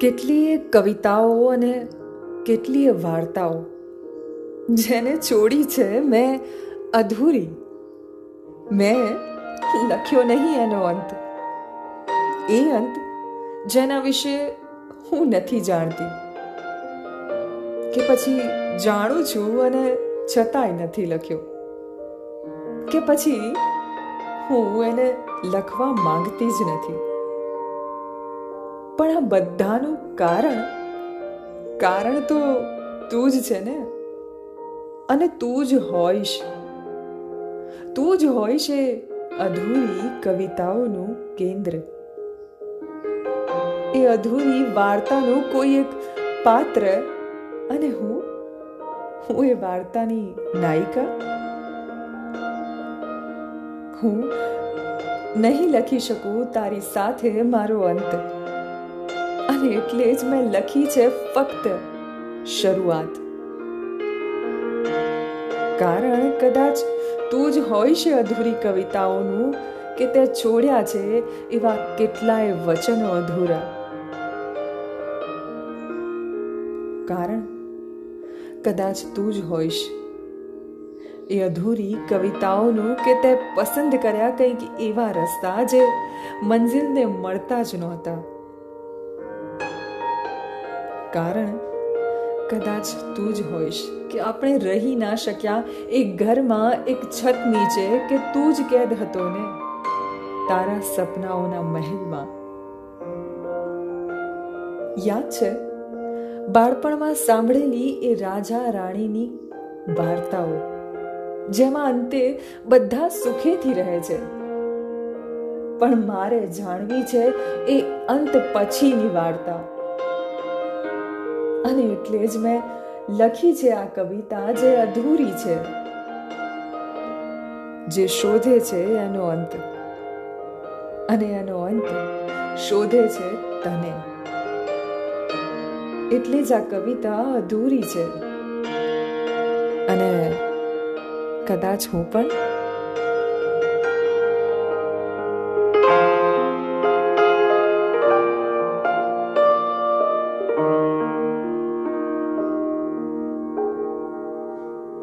કેટલીય કવિતાઓ અને કેટલીય વાર્તાઓ જેને છોડી છે મેં અધૂરી. મેં લખ્યો નહીં એનો અંત. એ અંત જેના વિશે હું નથી જાણતી. કે પછી જાણું છું અને છતાંય નથી લખ્યો. કે પછી હું એને લખવા માંગતી જ નથી. પણ આ બધાનું કારણ કારણ તો તું જ છે ને? અને તું જ હોઈશ. તું જ હોઈશ એ અધૂરી કવિતાઓનું કેન્દ્ર. એ અધૂરી વાર્તાનું કોઈ એક પાત્ર, અને હું હું એ વાર્તાની નાયિકા? હું નહીં લખી શકું તારી સાથે મારો અંત. અને એટલે જ મેં લખી છે ફક્ત શરૂઆત. કારણ કદાચ તું જ હોય છે અધૂરી કવિતાઓનું કે તે છોડ્યા છે એવા કેટલાય વચનો અધૂરા. કારણ કદાચ તું જ હોઈશ. એ અધૂરી કવિતાઓનું કે તે પસંદ કર્યા કંઈક એવા રસ્તા જે મંજિલને મળતા જ નહોતા. કારણ કદાચ તું જ હોઈશ કે આપણે રહી ના શક્યા એક ઘરમાં એક છત નીચે કે તું જ કેદ હતો ને તારા સપનાઓના મહેલમાં યાદ છે બાળપણમાં સાંભળેલી એ રાજા રાણીની વાર્તાઓ જેમાં અંતે બધા સુખેથી રહે છે પણ મારે જાણવી છે એ અંત પછીની વાર્તા અને એટલે જ મેં લખી છે આ કવિતા જે અધૂરી છે, જે શોધે છે એનો અંત. અને એનો અંત શોધે છે તને. એટલે જ આ કવિતા અધૂરી છે. અને કદાચ હું પણ